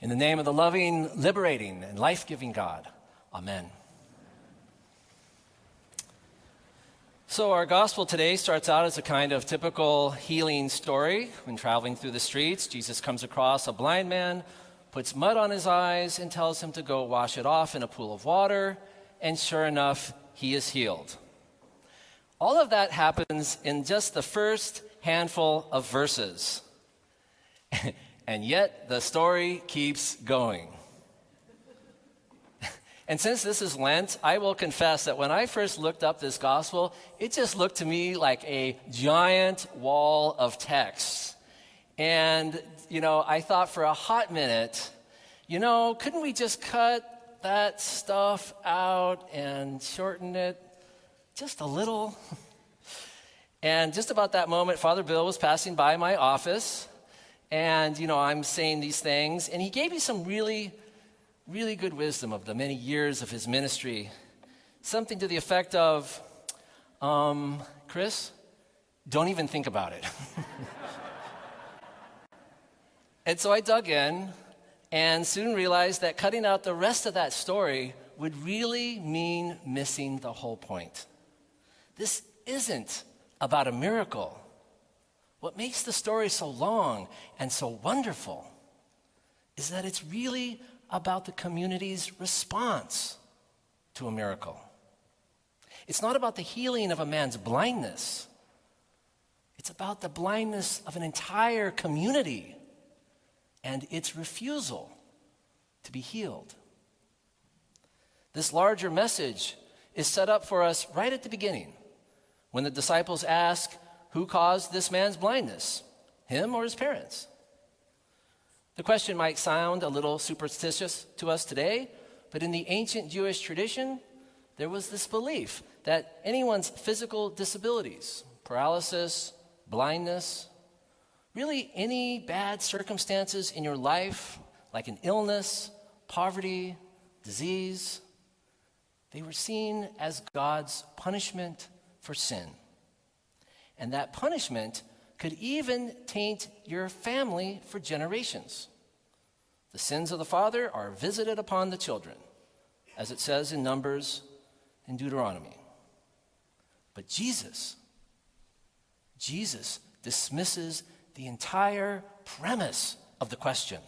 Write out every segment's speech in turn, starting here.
In the name of the loving, liberating, and life giving God, Amen. So, our gospel today starts out as a kind of typical healing story. When traveling through the streets, Jesus comes across a blind man, puts mud on his eyes, and tells him to go wash it off in a pool of water. And sure enough, he is healed. All of that happens in just the first handful of verses. And yet the story keeps going. and since this is Lent, I will confess that when I first looked up this gospel, it just looked to me like a giant wall of text. And, you know, I thought for a hot minute, you know, couldn't we just cut that stuff out and shorten it just a little? and just about that moment, Father Bill was passing by my office and, you know, I'm saying these things. And he gave me some really, really good wisdom of the many years of his ministry. Something to the effect of, um, Chris, don't even think about it. and so I dug in and soon realized that cutting out the rest of that story would really mean missing the whole point. This isn't about a miracle. What makes the story so long and so wonderful is that it's really about the community's response to a miracle. It's not about the healing of a man's blindness, it's about the blindness of an entire community and its refusal to be healed. This larger message is set up for us right at the beginning when the disciples ask, who caused this man's blindness? Him or his parents? The question might sound a little superstitious to us today, but in the ancient Jewish tradition, there was this belief that anyone's physical disabilities, paralysis, blindness, really any bad circumstances in your life, like an illness, poverty, disease, they were seen as God's punishment for sin. And that punishment could even taint your family for generations. The sins of the father are visited upon the children, as it says in Numbers and Deuteronomy. But Jesus, Jesus dismisses the entire premise of the question.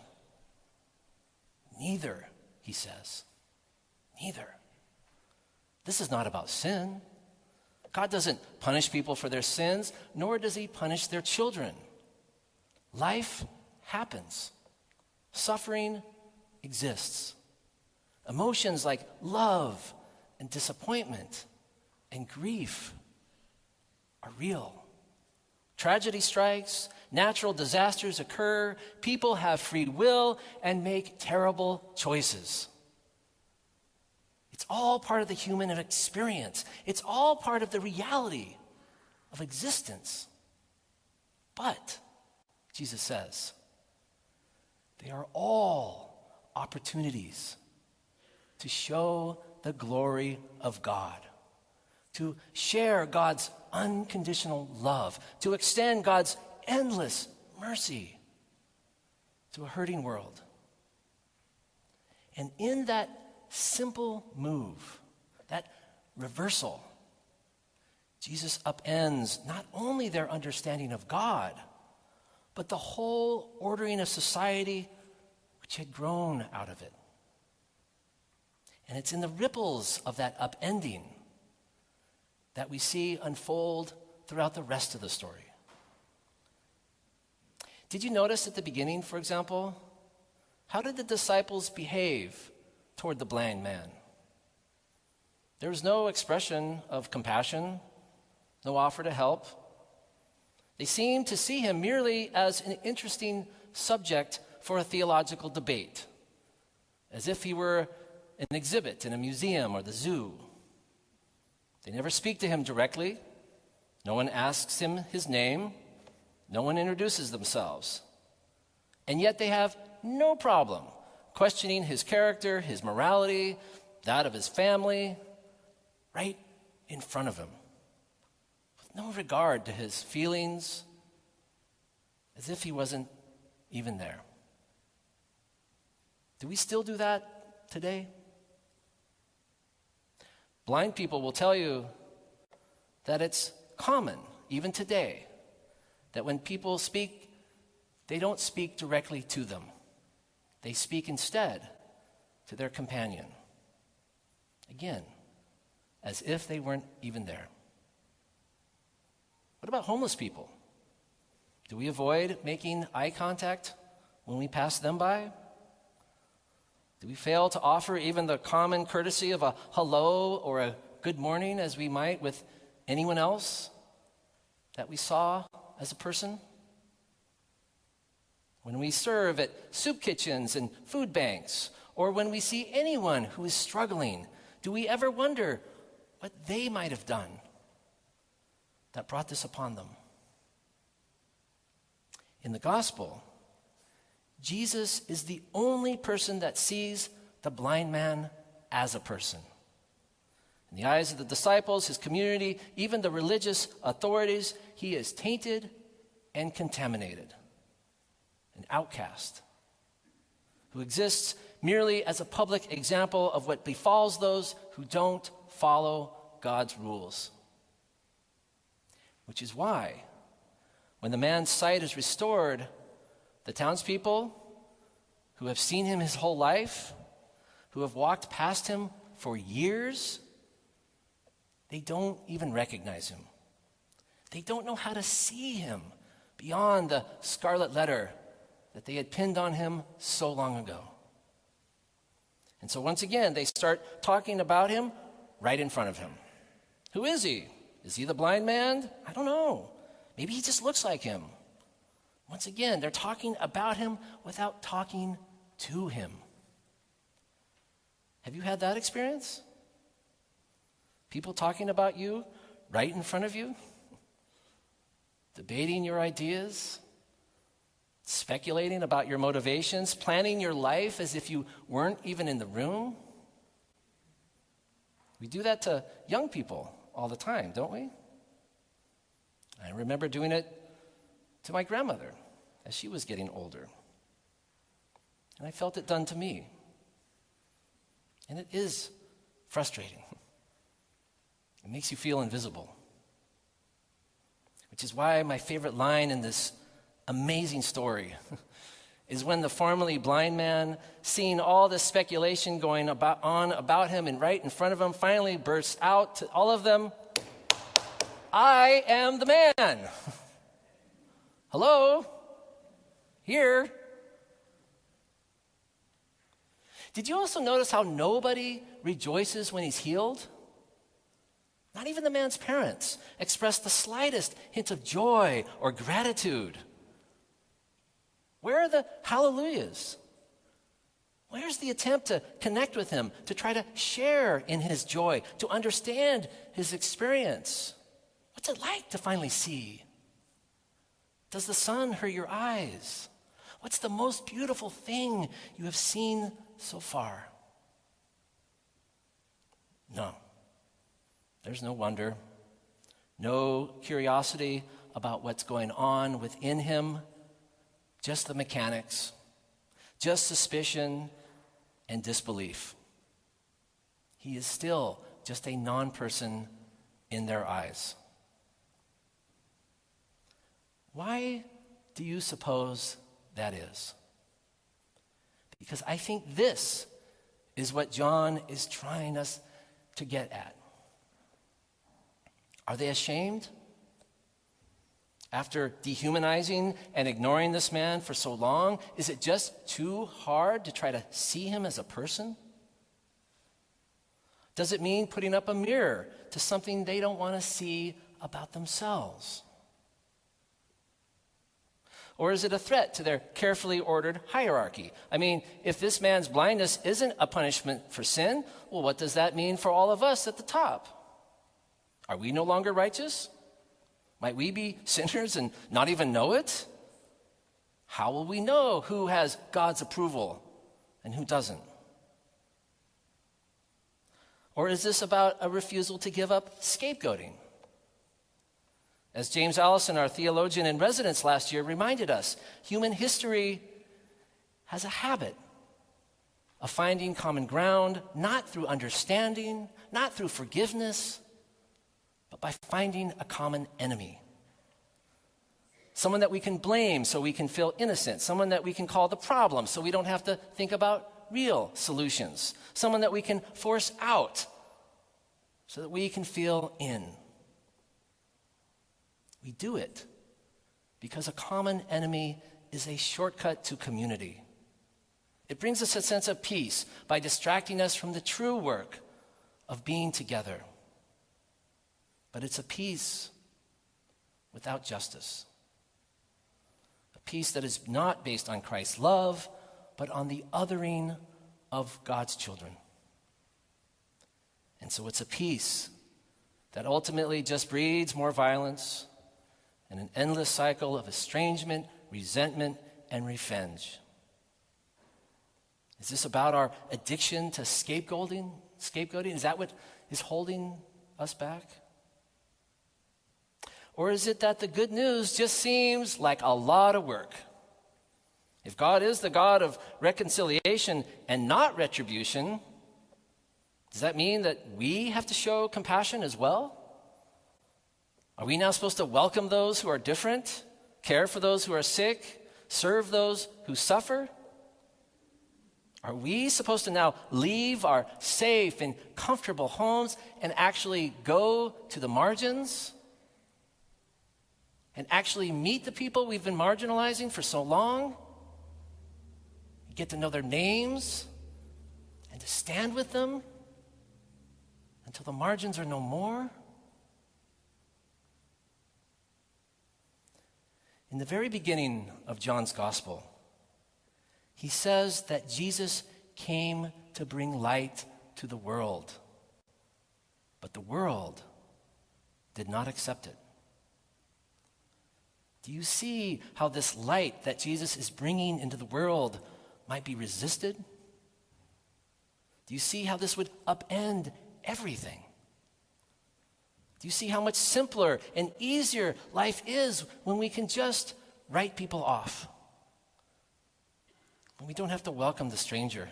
Neither, he says. Neither. This is not about sin. God doesn't punish people for their sins, nor does He punish their children. Life happens, suffering exists. Emotions like love and disappointment and grief are real. Tragedy strikes, natural disasters occur, people have free will and make terrible choices. It's all part of the human experience, it's all part of the reality of existence. But, Jesus says, they are all opportunities to show the glory of God, to share God's unconditional love, to extend God's endless mercy to a hurting world. And in that simple move, that reversal, Jesus upends not only their understanding of God, but the whole ordering of society which had grown out of it. And it's in the ripples of that upending that we see unfold throughout the rest of the story. Did you notice at the beginning, for example, how did the disciples behave toward the blind man. There was no expression of compassion, no offer to help. They seem to see him merely as an interesting subject for a theological debate, as if he were an exhibit in a museum or the zoo. They never speak to him directly. No one asks him his name. No one introduces themselves. And yet they have no problem questioning his character, his morality, that of his family, right in front of him, with no regard to his feelings, as if he wasn't even there. Do we still do that today? Blind people will tell you that it's common, even today, that when people speak, they don't speak directly to them. They speak instead to their companion. Again, as if they weren't even there. What about homeless people? Do we avoid making eye contact when we pass them by? Do we fail to offer even the common courtesy of a hello or a good morning as we might with anyone else that we saw as a person? When we serve at soup kitchens and food banks, or when we see anyone who is struggling, do we ever wonder what they might have done that brought this upon them? In the gospel, Jesus is the only person that sees the blind man as a person. In the eyes of the disciples, his community, even the religious authorities, he is tainted and contaminated, an outcast who exists merely as a public example of what befalls those who don't follow God's rules. Which is why, when the man's sight is restored, the townspeople who have seen him his whole life, who have walked past him for years, they don't even recognize him. They don't know how to see him beyond the scarlet letter that they had pinned on him so long ago. And so once again, they start talking about him right in front of him. Who is he? Is he the blind man? I don't know. Maybe he just looks like him. Once again, they're talking about him without talking to him. Have you had that experience? People talking about you right in front of you? Debating your ideas? Speculating about your motivations? Planning your life as if you weren't even in the room? We do that to young people all the time, don't we? I remember doing it to my grandmother as she was getting older. And I felt it done to me. And it is frustrating. It makes you feel invisible. Which is why my favorite line in this amazing story is when the formerly blind man, seeing all this speculation going about, on about him and right in front of him, finally bursts out to all of them I am the man. Hello? Here. Did you also notice how nobody rejoices when he's healed? Not even the man's parents express the slightest hint of joy or gratitude. Where are the hallelujahs? Where's the attempt to connect with him, to try to share in his joy, to understand his experience? What's it like to finally see? Does the sun hurt your eyes? What's the most beautiful thing you have seen so far? No. There's no wonder, no curiosity about what's going on within him, just the mechanics, just suspicion and disbelief. He is still just a non person in their eyes. Why do you suppose that is? Because I think this is what John is trying us to get at. Are they ashamed? After dehumanizing and ignoring this man for so long, is it just too hard to try to see him as a person? Does it mean putting up a mirror to something they don't want to see about themselves? Or is it a threat to their carefully ordered hierarchy? I mean, if this man's blindness isn't a punishment for sin, well, what does that mean for all of us at the top? Are we no longer righteous? Might we be sinners and not even know it? How will we know who has God's approval and who doesn't? Or is this about a refusal to give up scapegoating? As James Alison, our theologian in residence last year, reminded us, human history has a habit of finding common ground, not through understanding, not through forgiveness, but by finding a common enemy. Someone that we can blame so we can feel innocent. Someone that we can call the problem so we don't have to think about real solutions. Someone that we can force out so that we can feel in. We do it because a common enemy is a shortcut to community. It brings us a sense of peace by distracting us from the true work of being together. But it's a peace without justice. A peace that is not based on Christ's love, but on the othering of God's children. And so it's a peace that ultimately just breeds more violence and an endless cycle of estrangement, resentment, and revenge. Is this about our addiction to scapegoating? Scapegoating? Is that what is holding us back? Or is it that the good news just seems like a lot of work? If God is the God of reconciliation and not retribution, does that mean that we have to show compassion as well? Are we now supposed to welcome those who are different, care for those who are sick, serve those who suffer? Are we supposed to now leave our safe and comfortable homes and actually go to the margins? And actually meet the people we've been marginalizing for so long? Get to know their names and to stand with them until the margins are no more? In the very beginning of John's gospel, he says that Jesus came to bring light to the world, but the world did not accept it. Do you see how this light that Jesus is bringing into the world might be resisted? Do you see how this would upend everything? Do you see how much simpler and easier life is when we can just write people off? When we don't have to welcome the stranger.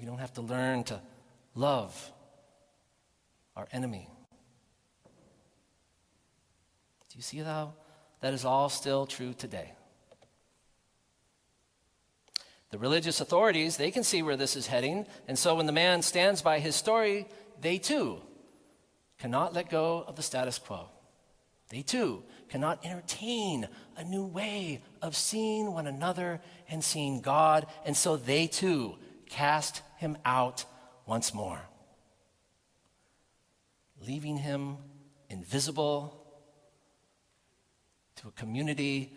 We don't have to learn to love our enemy. Do you see how that is all still true today? The religious authorities, they can see where this is heading, and so when the man stands by his story, they too cannot let go of the status quo. They too cannot entertain a new way of seeing one another and seeing God, and so they too cast him out once more, leaving him invisible to a community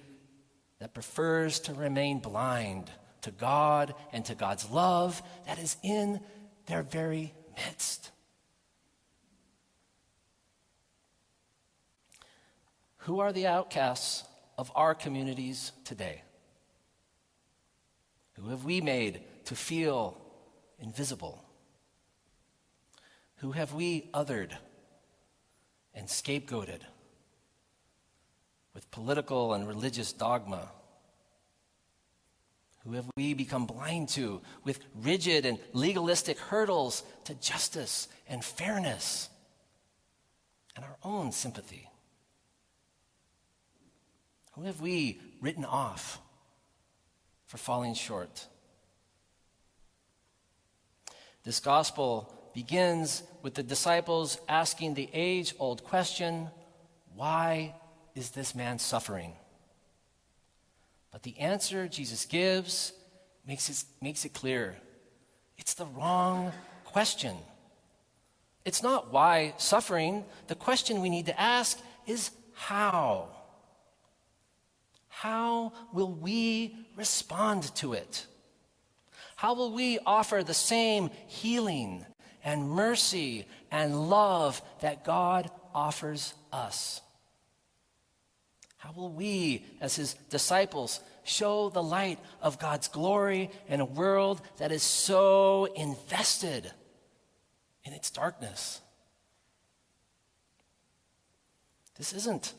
that prefers to remain blind to God and to God's love that is in their very midst. Who are the outcasts of our communities today? Who have we made to feel invisible? Who have we othered and scapegoated political and religious dogma? Who have we become blind to with rigid and legalistic hurdles to justice and fairness and our own sympathy? Who have we written off for falling short? This gospel begins with the disciples asking the age old question why is this man suffering? But the answer Jesus gives makes it, makes it clear it's the wrong question. It's not why suffering. The question we need to ask is how. how will we respond to it? How will we offer the same healing and mercy and love that God offers us? How will we, as his disciples, show the light of God's glory in a world that is so invested in its darkness? This isn't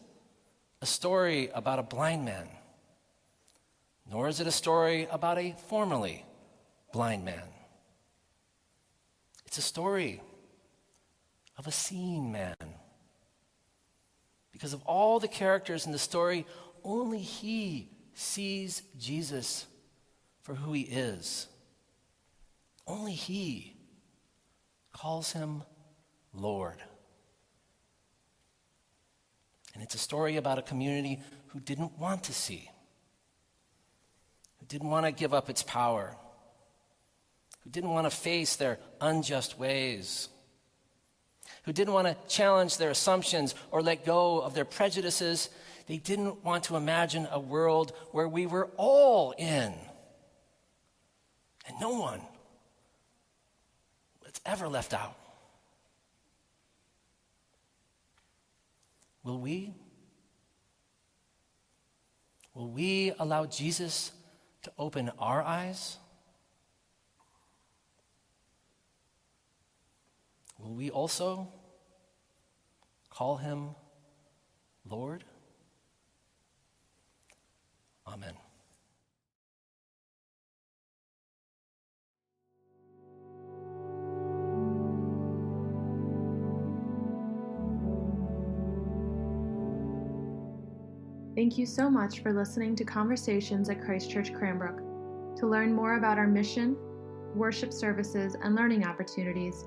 a story about a blind man, nor is it a story about a formerly blind man. It's a story of a seeing man. Because of all the characters in the story, only he sees Jesus for who he is. Only he calls him Lord. And it's a story about a community who didn't want to see, who didn't want to give up its power, who didn't want to face their unjust ways, who didn't want to challenge their assumptions or let go of their prejudices. They didn't want to imagine a world where we were all in and no one was ever left out. Will we? Will we allow Jesus to open our eyes? Will we also call him Lord? Amen. Thank you so much for listening to Conversations at Christ Church Cranbrook. To learn more about our mission, worship services, and learning opportunities,